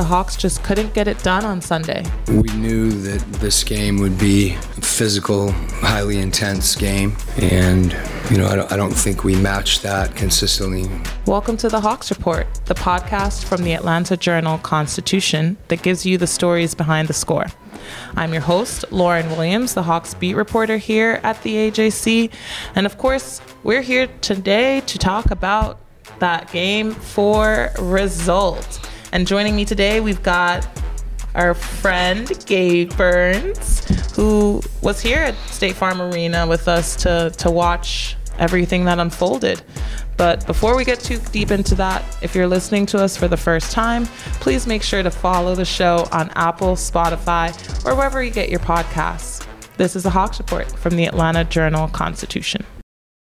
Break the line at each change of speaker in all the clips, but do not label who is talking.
the Hawks just couldn't get it done on Sunday.
We knew that this game would be a physical, highly intense game, and you know I don't, I don't think we matched that consistently.
Welcome to the Hawks Report, the podcast from the Atlanta Journal Constitution that gives you the stories behind the score. I'm your host, Lauren Williams, the Hawks beat reporter here at the AJC. And of course, we're here today to talk about that game for result. And joining me today, we've got our friend Gabe Burns, who was here at State Farm Arena with us to, to watch everything that unfolded. But before we get too deep into that, if you're listening to us for the first time, please make sure to follow the show on Apple, Spotify, or wherever you get your podcasts. This is a Hawks Report from the Atlanta Journal Constitution.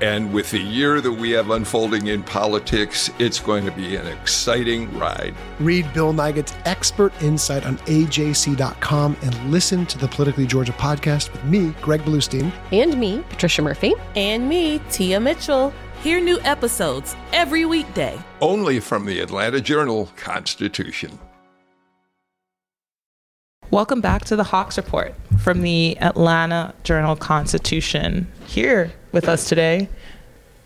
And with the year that we have unfolding in politics, it's going to be an exciting ride.
Read Bill Nigut's expert insight on AJC.com and listen to the Politically Georgia podcast with me, Greg Bluestein.
And me, Patricia Murphy.
And me, Tia Mitchell. Hear new episodes every weekday.
Only from the Atlanta Journal Constitution.
Welcome back to the Hawks Report from the Atlanta Journal Constitution. Here with us today,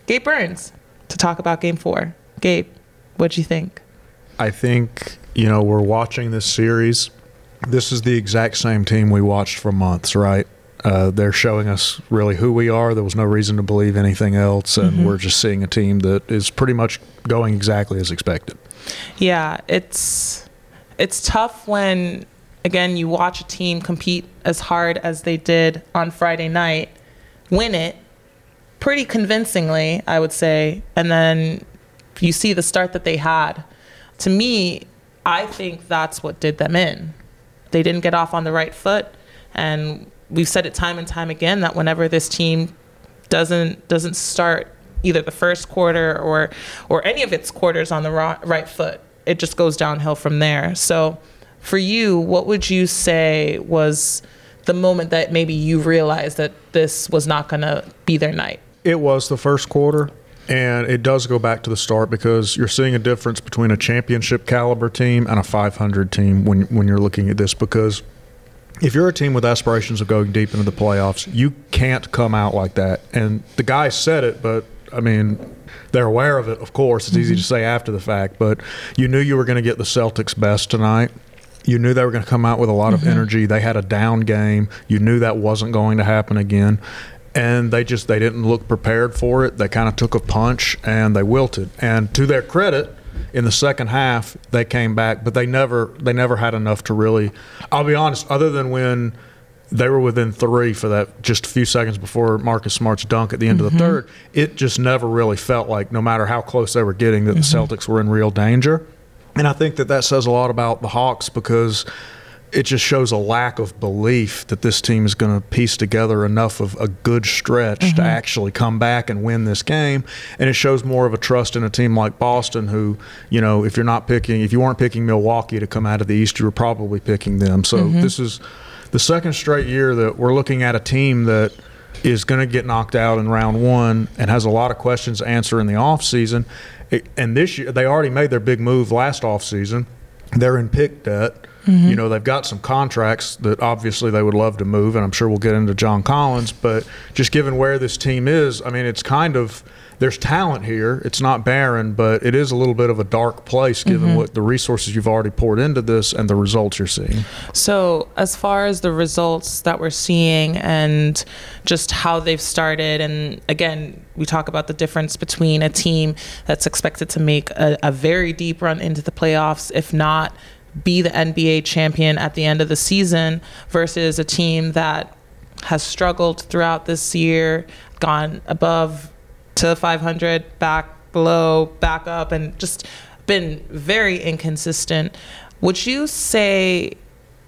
Gabe Burns, to talk about Game Four. Gabe, what'd you think?
I think you know we're watching this series. This is the exact same team we watched for months, right? Uh, they're showing us really who we are. There was no reason to believe anything else, and mm-hmm. we're just seeing a team that is pretty much going exactly as expected.
Yeah, it's it's tough when again, you watch a team compete as hard as they did on Friday night, win it pretty convincingly, I would say, and then you see the start that they had. To me, I think that's what did them in. They didn't get off on the right foot, and we've said it time and time again that whenever this team doesn't doesn't start either the first quarter or or any of its quarters on the right foot, it just goes downhill from there. So for you, what would you say was the moment that maybe you realized that this was not going to be their night?
It was the first quarter. And it does go back to the start because you're seeing a difference between a championship caliber team and a 500 team when when you're looking at this because if you're a team with aspirations of going deep into the playoffs, you can't come out like that. And the guy said it, but I mean, they're aware of it, of course. It's mm-hmm. easy to say after the fact, but you knew you were going to get the Celtics best tonight you knew they were going to come out with a lot mm-hmm. of energy. They had a down game. You knew that wasn't going to happen again. And they just they didn't look prepared for it. They kind of took a punch and they wilted. And to their credit, in the second half they came back, but they never they never had enough to really. I'll be honest. Other than when they were within three for that just a few seconds before Marcus Smart's dunk at the end mm-hmm. of the mm-hmm. third. It just never really felt like, no matter how close they were getting, that mm-hmm. the Celtics were in real danger. And I think that that says a lot about the Hawks because it just shows a lack of belief that this team is going to piece together enough of a good stretch mm-hmm. to actually come back and win this game. And it shows more of a trust in a team like Boston, who, you know, if you're not picking, if you weren't picking Milwaukee to come out of the East, you were probably picking them. So mm-hmm. this is the second straight year that we're looking at a team that is going to get knocked out in round one and has a lot of questions to answer in the offseason and this year they already made their big move last offseason. They're in pick debt. Mm-hmm. You know, they've got some contracts that obviously they would love to move, and I'm sure we'll get into John Collins. But just given where this team is, I mean, it's kind of there's talent here. It's not barren, but it is a little bit of a dark place given mm-hmm. what the resources you've already poured into this and the results you're seeing.
So, as far as the results that we're seeing and just how they've started, and again, we talk about the difference between a team that's expected to make a, a very deep run into the playoffs, if not be the NBA champion at the end of the season, versus a team that has struggled throughout this year, gone above to 500, back below, back up, and just been very inconsistent. Would you say,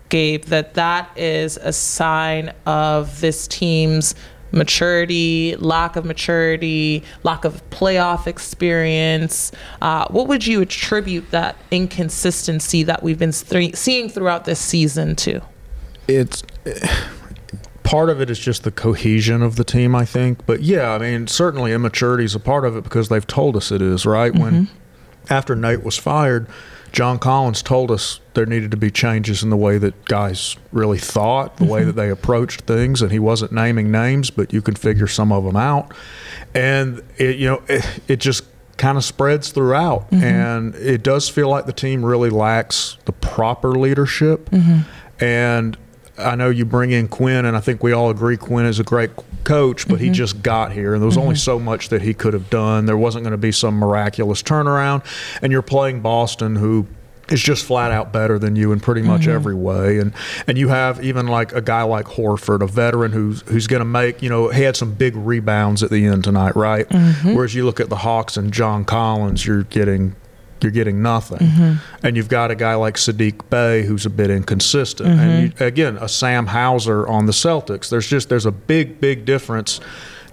Gabe, that that is a sign of this team's maturity, lack of maturity, lack of playoff experience? Uh, what would you attribute that inconsistency that we've been th- seeing throughout this season to?
It's part of it is just the cohesion of the team, I think. But yeah, I mean, certainly immaturity is a part of it because they've told us it is, right? Mm-hmm. When after Nate was fired, John Collins told us there needed to be changes in the way that guys really thought, the mm-hmm. way that they approached things, and he wasn't naming names, but you can figure some of them out. And it, you know, it, it just kind of spreads throughout, mm-hmm. and it does feel like the team really lacks the proper leadership. Mm-hmm. And I know you bring in Quin, and I think we all agree Quin is a great coach, but mm-hmm. he just got here, and there was mm-hmm. only so much that he could have done. There wasn't going to be some miraculous turnaround, and you're playing Boston, who is just flat out better than you in pretty much mm-hmm. every way. And and you have even like a guy like Horford, a veteran who's who's going to make you know he had some big rebounds at the end tonight, right? Mm-hmm. Whereas you look at the Hawks and John Collins, you're getting you're getting nothing. Mm-hmm. And you've got a guy like Saddiq Bey who's a bit inconsistent. Mm-hmm. And you, again, a Sam Hauser on the Celtics. There's just there's a big big difference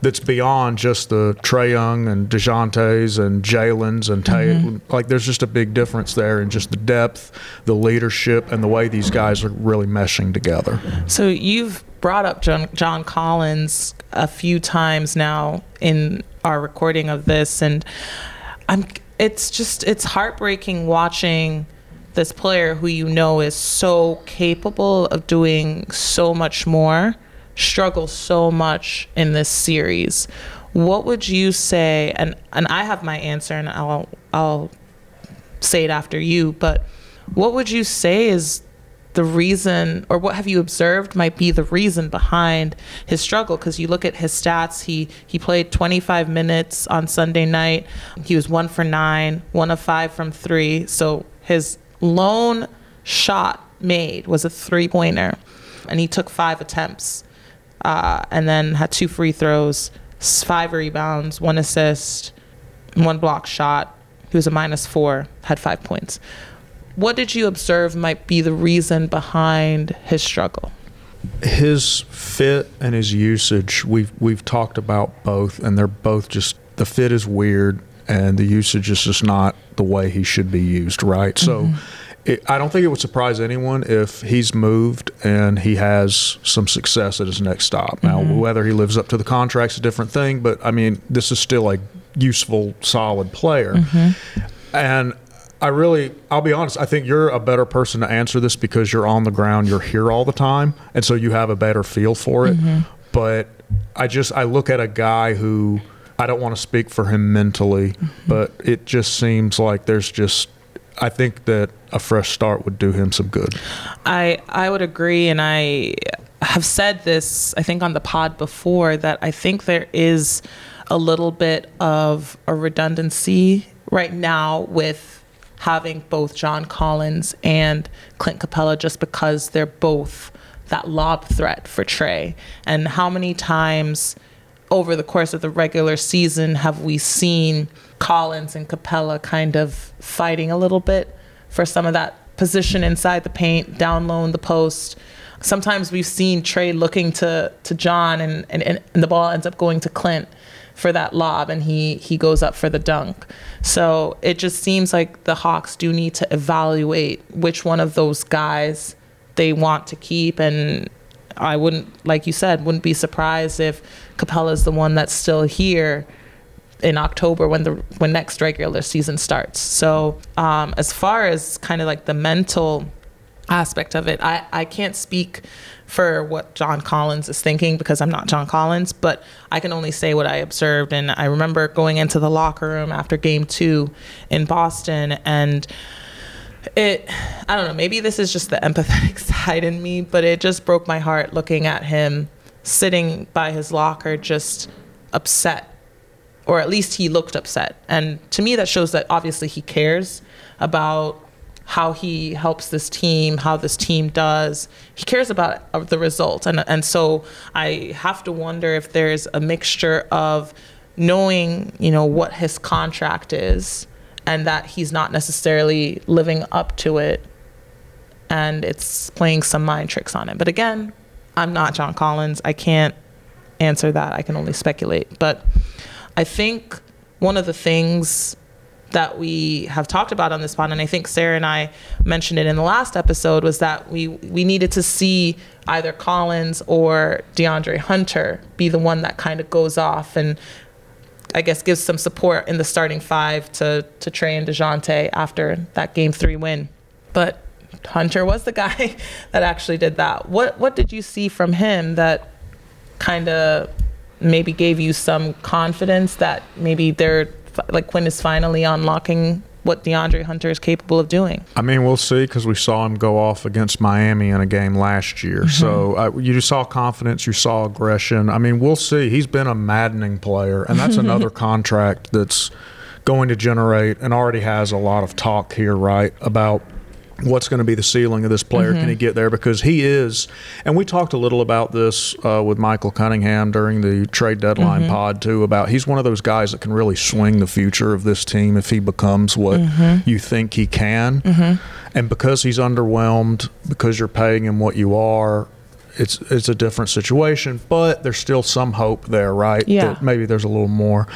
that's beyond just the Trae Young and Dejounte's and Jalen's and Tay. Mm-hmm. Like there's just a big difference there in just the depth, the leadership, and the way these guys are really meshing together.
So you've brought up John, John Collins a few times now in our recording of this, and I'm it's just it's heartbreaking watching this player who you know is so capable of doing so much more struggle so much in this series. What would you say and and I have my answer and I'll I'll say it after you but what would you say is the reason or what have you observed might be the reason behind his struggle? Because you look at his stats he he played 25 minutes on Sunday night. He was 1 for 9 1 of 5 from 3 so his lone shot made was a three pointer and he took 5 attempts uh, and then had two free throws 5 rebounds 1 assist 1 block shot he was a minus 4 had 5 points what did you observe might be the reason behind his struggle?
His fit and his usage, we've we've talked about both, and they're both just the fit is weird, and the usage is just not the way he should be used. Right, mm-hmm. so. It, I don't think it would surprise anyone if he's moved and he has some success at his next stop. Now, mm-hmm. whether he lives up to the contract's a different thing, but I mean, this is still a useful, solid player. Mm-hmm. And I really, I'll be honest, I think you're a better person to answer this because you're on the ground, you're here all the time, and so you have a better feel for it. Mm-hmm. But I just, I look at a guy who, I don't want to speak for him mentally, mm-hmm. but it just seems like there's just, I think that a fresh start would do him some good.
I, I would agree, and I have said this, I think, on the pod before, that I think there is a little bit of a redundancy right now with having both John Collins and Clint Capela just because they're both that lob threat for Trae. And how many times over the course of the regular season have we seen Collins and Capela kind of fighting a little bit for some of that position inside the paint, down low in the post? Sometimes we've seen Trae looking to to John and, and, and the ball ends up going to Clint for that lob and he he goes up for the dunk. So it just seems like the Hawks do need to evaluate which one of those guys they want to keep and I wouldn't like you said wouldn't be surprised if Capela's the one that's still here in October when the when next regular season starts. So um, as far as kind of like the mental aspect of it. I, I can't speak for what John Collins is thinking because I'm not John Collins, but I can only say what I observed. And I remember going into the locker room after game two in Boston and it I don't know, maybe this is just the empathetic side in me, but it just broke my heart looking at him sitting by his locker just upset. Or at least he looked upset. And to me that shows that obviously he cares about how he helps this team, how this team does. He cares about uh, the result. And, and so I have to wonder if there's a mixture of knowing, you know, what his contract is and that he's not necessarily living up to it and it's playing some mind tricks on it. But again, I'm not John Collins. I can't answer that. I can only speculate. But I think one of the things that we have talked about on this pod, and I think Sarah and I mentioned it in the last episode, was that we we needed to see either Collins or DeAndre Hunter be the one that kind of goes off and I guess gives some support in the starting five to to Trae and Dejounte after that game three win. But Hunter was the guy that actually did that. What what did you see from him that kind of maybe gave you some confidence that maybe they're like Quin is finally unlocking what DeAndre Hunter is capable of doing.
I mean, we'll see because we saw him go off against Miami in a game last year. Mm-hmm. So uh, you saw confidence, you saw aggression. I mean, we'll see. He's been a maddening player, and that's another contract that's going to generate and already has a lot of talk here, right, about what's going to be the ceiling of this player. Mm-hmm. Can he get there? Because he is, and we talked a little about this uh, with Michael Cunningham during the trade deadline mm-hmm. pod too. About he's one of those guys that can really swing the future of this team if he becomes what mm-hmm. you think he can. Mm-hmm. And because he's underwhelmed, because you're paying him what you are. It's it's a different situation, but there's still some hope there, right?
Yeah.
That maybe there's a little more.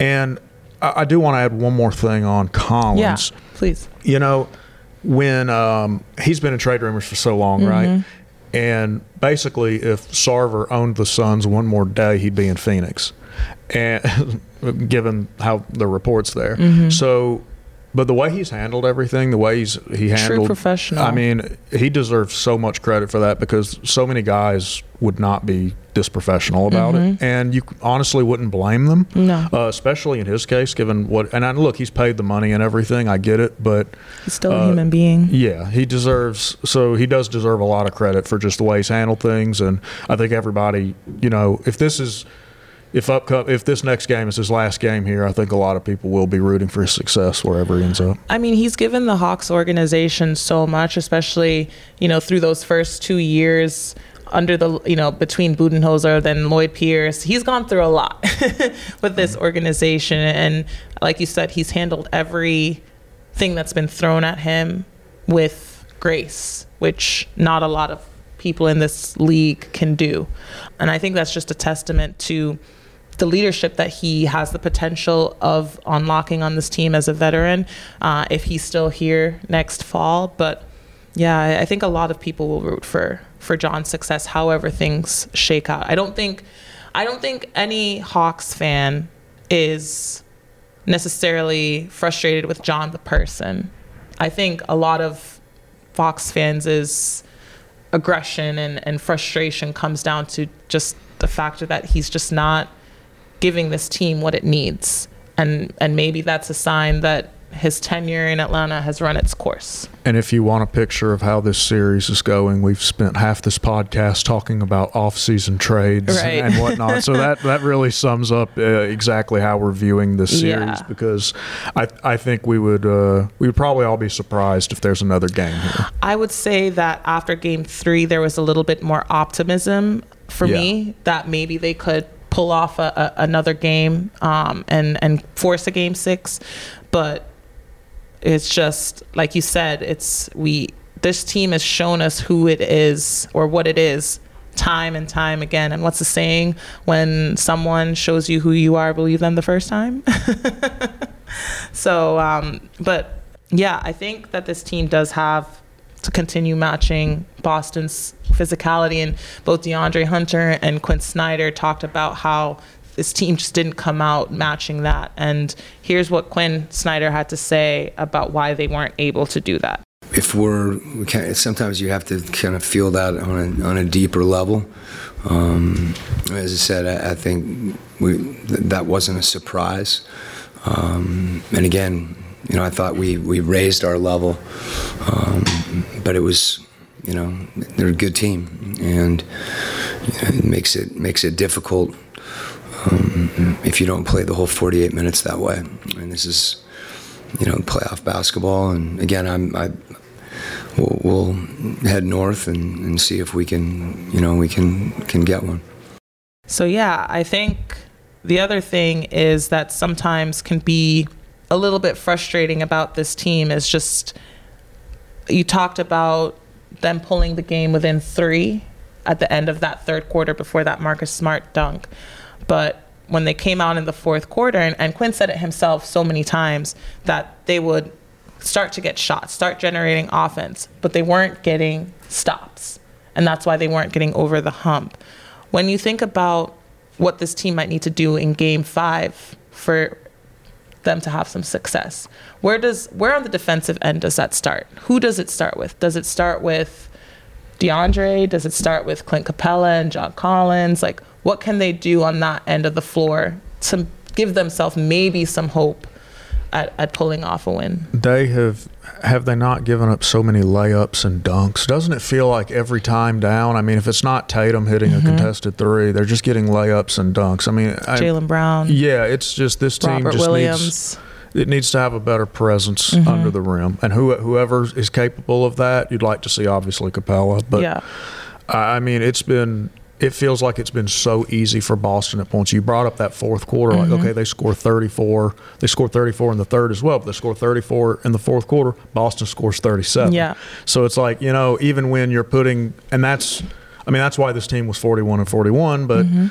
And I, I do want to add one more thing on Collins.
Yeah, please.
You know, when um, he's been in trade rumors for so long, mm-hmm. right? And basically, if Sarver owned the Suns one more day, he'd be in Phoenix, and given how the reports there. Mm-hmm. So but the way he's handled everything, the way he's he handled
True professional.
I mean, he deserves so much credit for that because so many guys would not be this professional about mm-hmm. it, and you honestly wouldn't blame them.
No,
uh, especially in his case, given what. And I, look, he's paid the money and everything. I get it, but
he's still uh, a human being.
Yeah, he deserves. So he does deserve a lot of credit for just the way he's handled things, and I think everybody, you know, if this is if up if this next game is his last game here, I think a lot of people will be rooting for his success wherever he ends up.
I mean, he's given the Hawks organization so much, especially you know through those first two years under the you know between Budenholzer then Lloyd Pierce. He's gone through a lot with this organization, and like you said, he's handled every thing that's been thrown at him with grace, which not a lot of people in this league can do. And I think that's just a testament to the leadership that he has the potential of unlocking on this team as a veteran uh, if he's still here next fall. But yeah, I think a lot of people will root for for John's success, however things shake out. I don't think I don't think any Hawks fan is necessarily frustrated with John the person. I think a lot of Hawks fans is aggression and, and frustration comes down to just the factor that he's just not giving this team what it needs. And and maybe that's a sign that his tenure in Atlanta has run its course.
And if you want a picture of how this series is going, we've spent half this podcast talking about off-season trades
right.
and whatnot. so that that really sums up uh, exactly how we're viewing this series. Yeah. Because I I think we would uh, we would probably all be surprised if there's another game here.
I would say that after Game Three, there was a little bit more optimism for yeah. me that maybe they could pull off a, a, another game um, and and force a game six, but it's just like you said. It's we this team has shown us who it is or what it is time and time again. And what's the saying? When someone shows you who you are, believe them the first time. so, um, but yeah, I think that this team does have to continue matching Boston's physicality. And both DeAndre Hunter and Quin Snyder talked about how this team just didn't come out matching that. And here's what Quin Snyder had to say about why they weren't able to do that.
if we're we can, sometimes you have to kind of feel that on a, on a deeper level. Um, as I said, I, I think we, th- that wasn't a surprise. Um, and again, you know, I thought we, we raised our level, um, but it was, you know, they're a good team, and you know, it makes it makes it difficult um, if you don't play the whole 48 minutes that way. And this is, you know, playoff basketball. And again, I'm I we'll, we'll head north and, and see if we can, you know, we can can get one.
So yeah, I think the other thing is that sometimes can be a little bit frustrating about this team is just you talked about them pulling the game within three at the end of that third quarter before that Marcus Smart dunk. But when they came out in the fourth quarter, and, and Quin said it himself so many times that they would start to get shots, start generating offense, but they weren't getting stops. And that's why they weren't getting over the hump. When you think about what this team might need to do in game five for them to have some success, where does where on the defensive end does that start? Who does it start with? Does it start with DeAndre? Does it start with Clint Capela and John Collins? Like what can they do on that end of the floor to give themselves maybe some hope at, at pulling off a win.
They have have they not given up so many layups and dunks? Doesn't it feel like every time down? I mean, if it's not Tatum hitting
Mm-hmm.
a contested three, they're just getting layups and dunks. I mean,
Jaylen Brown,
Yeah, it's just this team
Robert
just
Williams.
needs it needs to have a better presence
Mhm.
under the rim, and who whoever is capable of that, you'd like to see obviously Capela, but
yeah.
I mean, it's been. It feels like it's been so easy for Boston at points. You brought up that fourth quarter, like okay, they score 34. They score 34 in the third as well, but they score 34 in the fourth quarter. Boston scores 37.
Yeah.
So it's like you know, even when you're putting, and that's, I mean, that's why this team was 41 and 41, but.
Mhm.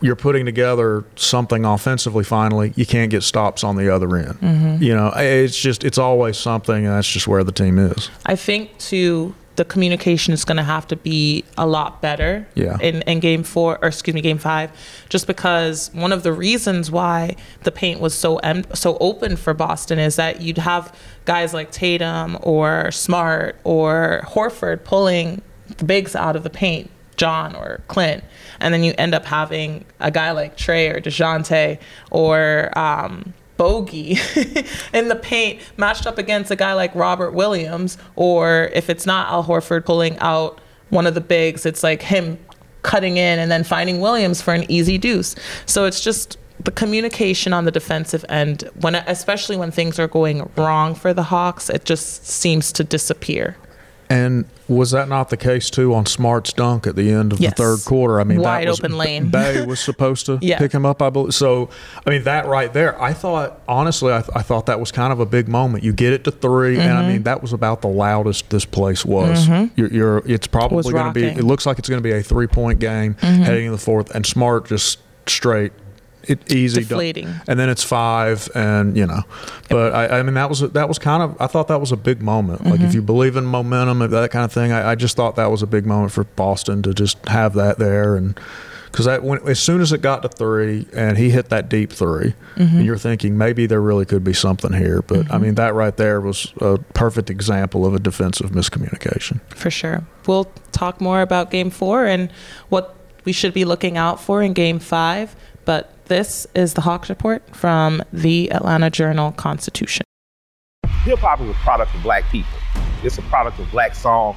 You're putting together something offensively. Finally, you can't get stops on the other end.
Mhm.
You know, it's just it's always something, and that's just where the team is.
I think too the communication is going to have to be a lot better
Yeah.
in, in game four or excuse me game five just because one of the reasons why the paint was so em- so open for boston is that you'd have guys like tatum or smart or horford pulling the bigs out of the paint john or clint and then you end up having a guy like trae or DeJounte or um, Bogi in the paint matched up against a guy like Robert Williams, or if it's not Al Horford pulling out one of the bigs, it's like him cutting in and then finding Williams for an easy deuce. So it's just the communication on the defensive end when especially when things are going wrong for the Hawks, it just seems to disappear.
And was that not the case too on Smart's dunk at the end of
Yes.
the third quarter? I mean,
Wide
that was,
open lane.
Bey was supposed to
Yeah.
pick him up, I believe. So, I mean, that right there, I thought honestly, I, I thought that was kind of a big moment. You get it to 3 and I mean, that was about the loudest this place was.
Mhm.
You're, you're, it's probably going to be. It looks like it's going to be a three point game
Mhm.
heading into the fourth, and Smart just straight. It easy.
Deflating.
and then it's five, and you know, but I, I mean that was that was kind of I thought that was a big moment. Like if
Mhm.
you believe in momentum and that kind of thing, I, I just thought that was a big moment for Boston to just have that there, and because that when as soon as it got to three and he hit that deep 3
Mhm.
and you're thinking maybe there really could be something here, but I
Mhm.
mean that right there was a perfect example of a defensive miscommunication.
For sure. We'll talk more about game four and what we should be looking out for in game five. But this is the Hawks Report from the Atlanta Journal Constitution.
Hip hop is a product of black people. It's a product of black song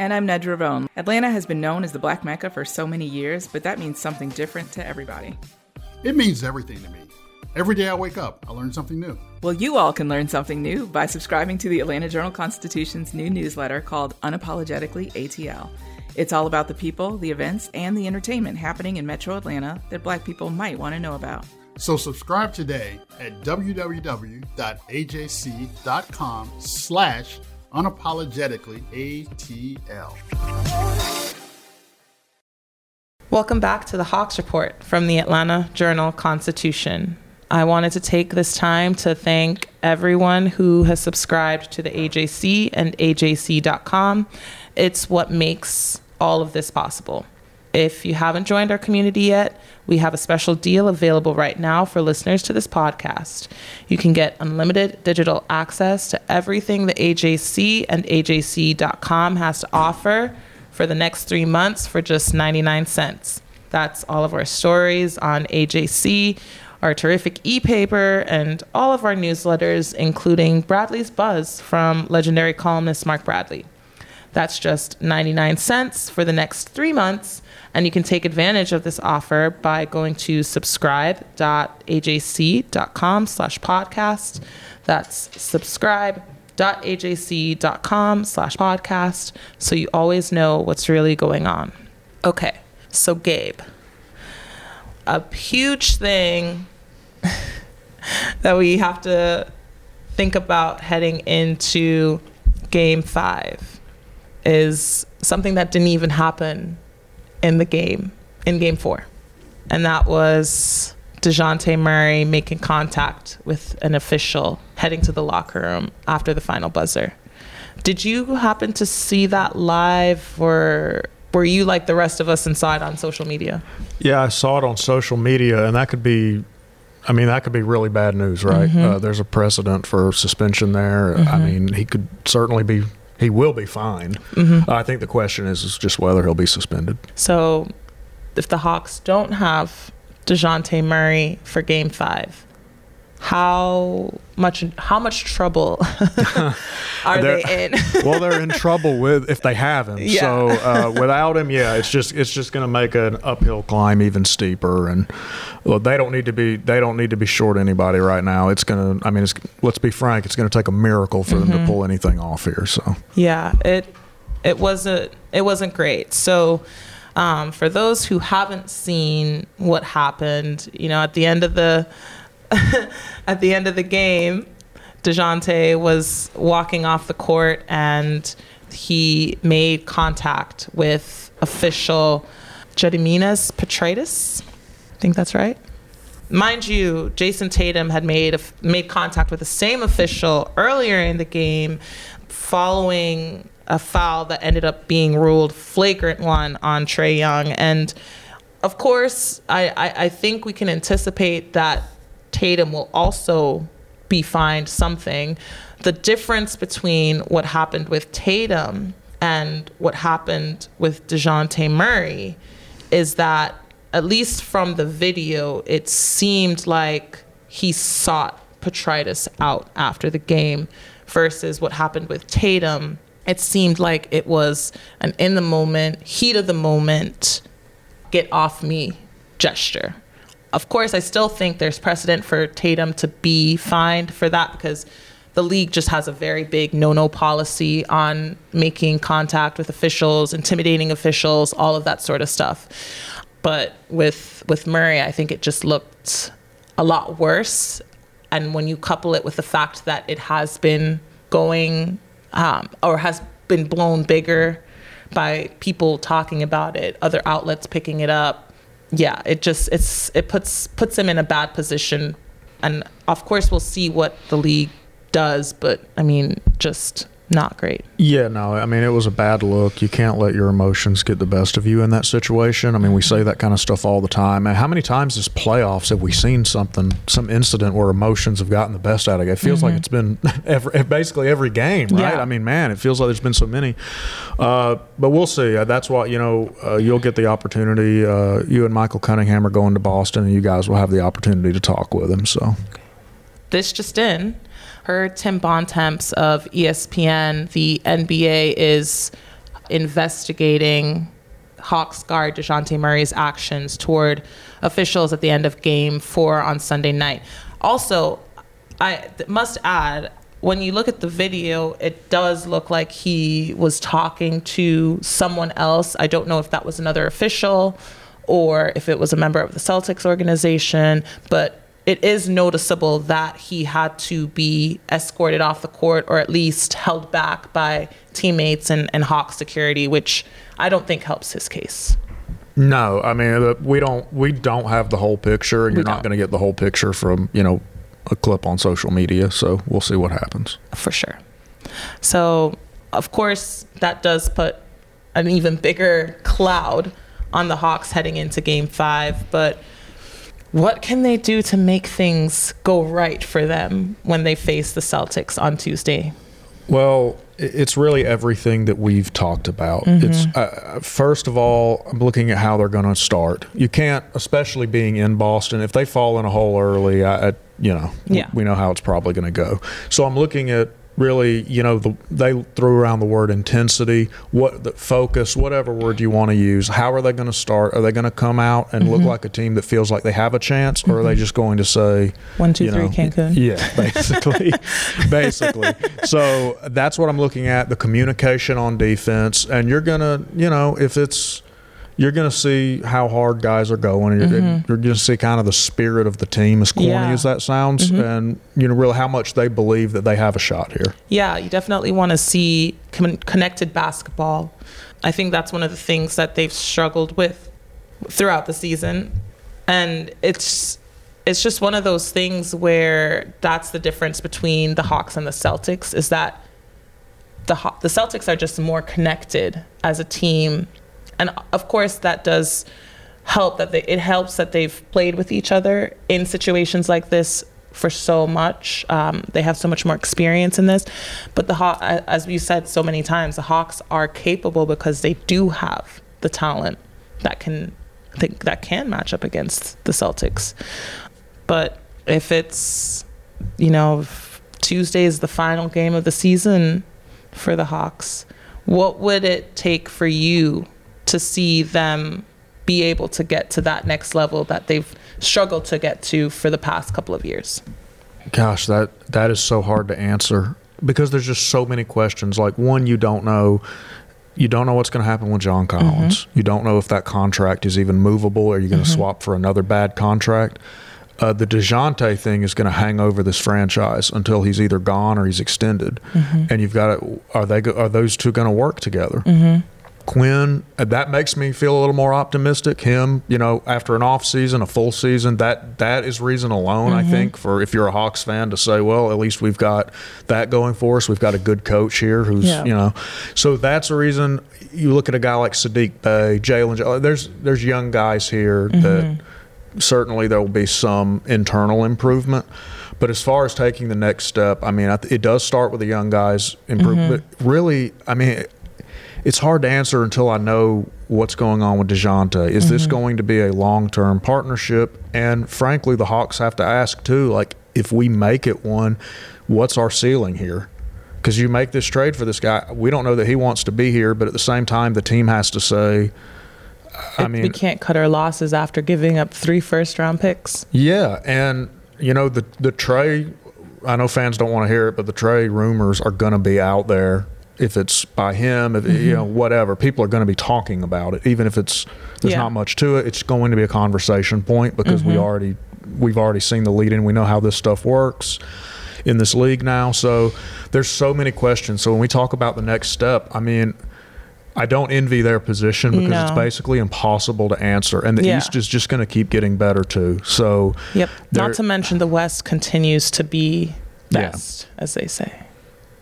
And I'm Nedra Rhone. Atlanta has been known as the Black Mecca for so many years, but that means something different to everybody.
It means everything to me. Every day I wake up, I learn something new.
Well, you all can learn something new by subscribing to the Atlanta Journal Constitution's new newsletter called Unapologetically ATL. It's all about the people, the events, and the entertainment happening in metro Atlanta that black people might want to know about.
So subscribe today at www.ajc.com slash Unapologetically ATL.
Welcome back to the Hawks Report from the Atlanta Journal Constitution. I wanted to take this time to thank everyone who has subscribed to the AJC and AJC.com. It's what makes all of this possible. If you haven't joined our community yet, we have a special deal available right now for listeners to this podcast. You can get unlimited digital access to everything the AJC and AJC.com has to offer for the next three months for just 99 cents. That's all of our stories on AJC, our terrific e paper, and all of our newsletters, including Bradley's Buzz from legendary columnist Mark Bradley. That's just 99 cents for the next three months. And you can take advantage of this offer by going to subscribe.ajc.com slash podcast. That's subscribe.ajc.com slash podcast. So you always know what's really going on. Okay, so Gabe, a huge thing that we have to think about heading into game five is something that didn't even happen in the game, in game four. And that was DeJounte Murray making contact with an official heading to the locker room after the final buzzer. Did you happen to see that live or were you like the rest of us inside on social media?
Yeah, I saw it on social media, and that could be I mean, that could be really bad news, right?
Mm-hmm.
Uh, there's a precedent for suspension there. I
Mhm.
mean, he could certainly be, he will be fined.
Mhm.
I think the question is, is just whether he'll be suspended.
So if the Hawks don't have DeJounte Murray for game five, how much how much trouble are they in?
well, they're in trouble with if they have him.
Yeah.
So uh, without him, yeah, it's just it's just going to make an uphill climb even steeper. And well, they don't need to be they don't need to be short anybody right now. It's going to. I mean, it's, let's be frank. It's going to take a miracle for them
Mhm.
to pull anything off here. So
Yeah, it it wasn't it wasn't great. So um, for those who haven't seen what happened, you know, at the end of the at the end of the game, Dejounte was walking off the court and he made contact with official Gediminas Petraitis. I think that's right. Mind you, Jayson Tatum had made a, made contact with the same official earlier in the game, following a foul that ended up being ruled flagrant one on Trae Young. And of course, I, I, I think we can anticipate that Tatum will also be fined something. The difference between what happened with Tatum and what happened with DeJounte Murray is that, at least from the video, it seemed like he sought Petraitis out after the game versus what happened with Tatum. It seemed like it was an in the moment, heat of the moment, get off me gesture. Of course, I still think there's precedent for Tatum to be fined for that because the league just has a very big no no policy on making contact with officials, intimidating officials, all of that sort of stuff. But with with Murray, I think it just looked a lot worse. And when you couple it with the fact that it has been going um, or has been blown bigger by people talking about it, other outlets picking it up, yeah, it just it's it puts puts him in a bad position. And of course, we'll see what the league does, but I mean, just not great.
Yeah, no, I mean, it was a bad look. You can't let your emotions get the best of you in that situation. I mean, we say that kind of stuff all the time. And how many times this playoffs have we seen something, some incident where emotions have gotten the best out of it? It feels like
Mhm.
it's been every, basically every game, right?
Yeah.
I mean, man, it feels like there's been so many. Uh, but we'll see. Uh, That's why, you know, uh, you'll get the opportunity. Uh, you and Michael Cunningham are going to Boston, and you guys will have the opportunity to talk with him. So.
this just in heard tim bontemps of espn the nba is investigating hawks guard DeJounte murray's actions toward officials at the end of game four on sunday night. Also i must add when you look at the video it does look like he was talking to someone else. I don't know if that was another official or if it was a member of the celtics organization but it is noticeable that he had to be escorted off the court or at least held back by teammates and, and Hawk security, which I don't think helps his case.
No, I mean we don't we don't have the whole picture, and
We
you're not going to get the whole picture from you know a clip on social media. So we'll see what happens.
For sure. So, of course, that does put an even bigger cloud on the Hawks heading into game five. But what can they do to make things go right for them when they face the Celtics on Tuesday?
Well, it's really everything that we've talked about.
Mhm.
It's uh, first of all, I'm looking at how they're going to start. You can't, especially being in Boston, if they fall in a hole early, I, I you know,
Yeah.
we know how it's probably going to go. So I'm looking at really, you know, the, they threw around the word intensity, what the focus, whatever word you want to use. How are they going to start? Are they going to come out and look
Mhm.
like a team that feels like they have a chance, or are they just going to say
One, two, three,
know,
Cancun.
Yeah, basically, basically. So that's what I'm looking at: the communication on defense, and you're gonna, you know, if it's you're going to see how hard guys are going. You're,
Mhm.
you're going to see kind of the spirit of the team, as corny
Yeah.
as that sounds,
Mhm.
and you know, really how much they believe that they have a shot here.
Yeah, you definitely want to see con- connected basketball. I think that's one of the things that they've struggled with throughout the season, and it's it's just one of those things where that's the difference between the Hawks and the Celtics is that the the Celtics are just more connected as a team, and of course that does help that they, it helps that they've played with each other in situations like this for so much. Um, they have so much more experience in this. But the Haw- as we said so many times, the Hawks are capable because they do have the talent that can that, that can match up against the Celtics. But if it's you know Tuesday is the final game of the season for the Hawks, what would it take for you to see them be able to get to that next level that they've struggled to get to for the past couple of years?
Gosh, that that is so hard to answer because there's just so many questions. Like one, you don't know. You don't know what's going to happen with John Collins. You don't know if that contract is even movable. Are you going to
Mhm.
swap for another bad contract? Uh, the Dejounte thing is going to hang over this franchise until he's either gone or he's extended.
Mhm.
And you've got to, are they are those two going to work together? Quin, uh, that makes me feel a little more optimistic. Him, you know, after an off season, a full season, that that is reason alone, I
Mhm.
think, for if you're a Hawks fan to say, well, at least we've got that going for us. We've got a good coach here who's,
Yeah.
you know, so that's a reason. You look at a guy like Saddiq Bey, Jalen. Jo- There's there's young guys here that
Mhm.
certainly there will be some internal improvement. But as far as taking the next step, I mean, it does start with the young guys improvement.
Mhm.
Really, I mean, it's hard to answer until I know what's going on with Dejounte. Is this
Mhm.
going to be a long term partnership? And frankly, the Hawks have to ask too, like, if we make it one, what's our ceiling here? Because you make this trade for this guy, we don't know that he wants to be here, but at the same time, the team has to say, I mean,
we can't cut our losses after giving up three first round picks.
yeah, and you know the the Trae. I know fans don't want to hear it, but the Trae rumors are going to be out there. If it's by him, if you
Mhm.
know whatever, people are going to be talking about it. Even if it's there's
Yeah.
not much to it, it's going to be a conversation point because we
Mhm.
already we've already seen the lead in. We know how this stuff works in this league now. So there's so many questions. So when we talk about the next step, I mean. I don't envy their position because it's basically impossible to answer, and the
Yeah.
East is just going to keep getting better too. So,
Yep. Not to mention the West continues to be
Yeah.
best, as they say.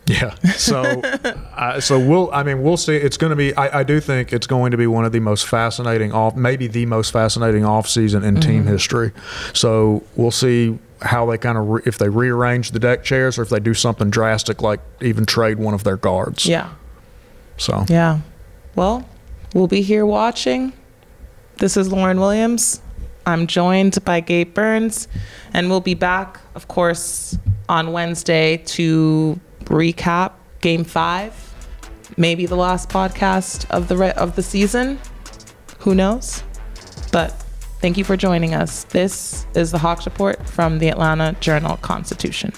Yeah. So, uh, so we'll. I mean, we'll see. It's going to be. I, I do think it's going to be one of the most fascinating off, maybe the most fascinating off season in team
Mhm.
history. So we'll see how they kind of re, if they rearrange the deck chairs or if they do something drastic like even trade one of their guards.
Yeah.
So
Yeah. Well, we'll be here watching. This is Lauren Williams. I'm joined by Gabe Burns, and we'll be back, of course, on Wednesday to recap Game Five, maybe the last podcast of the re- of the season. Who knows? But thank you for joining us. This is the Hawks Report from the Atlanta Journal Constitution.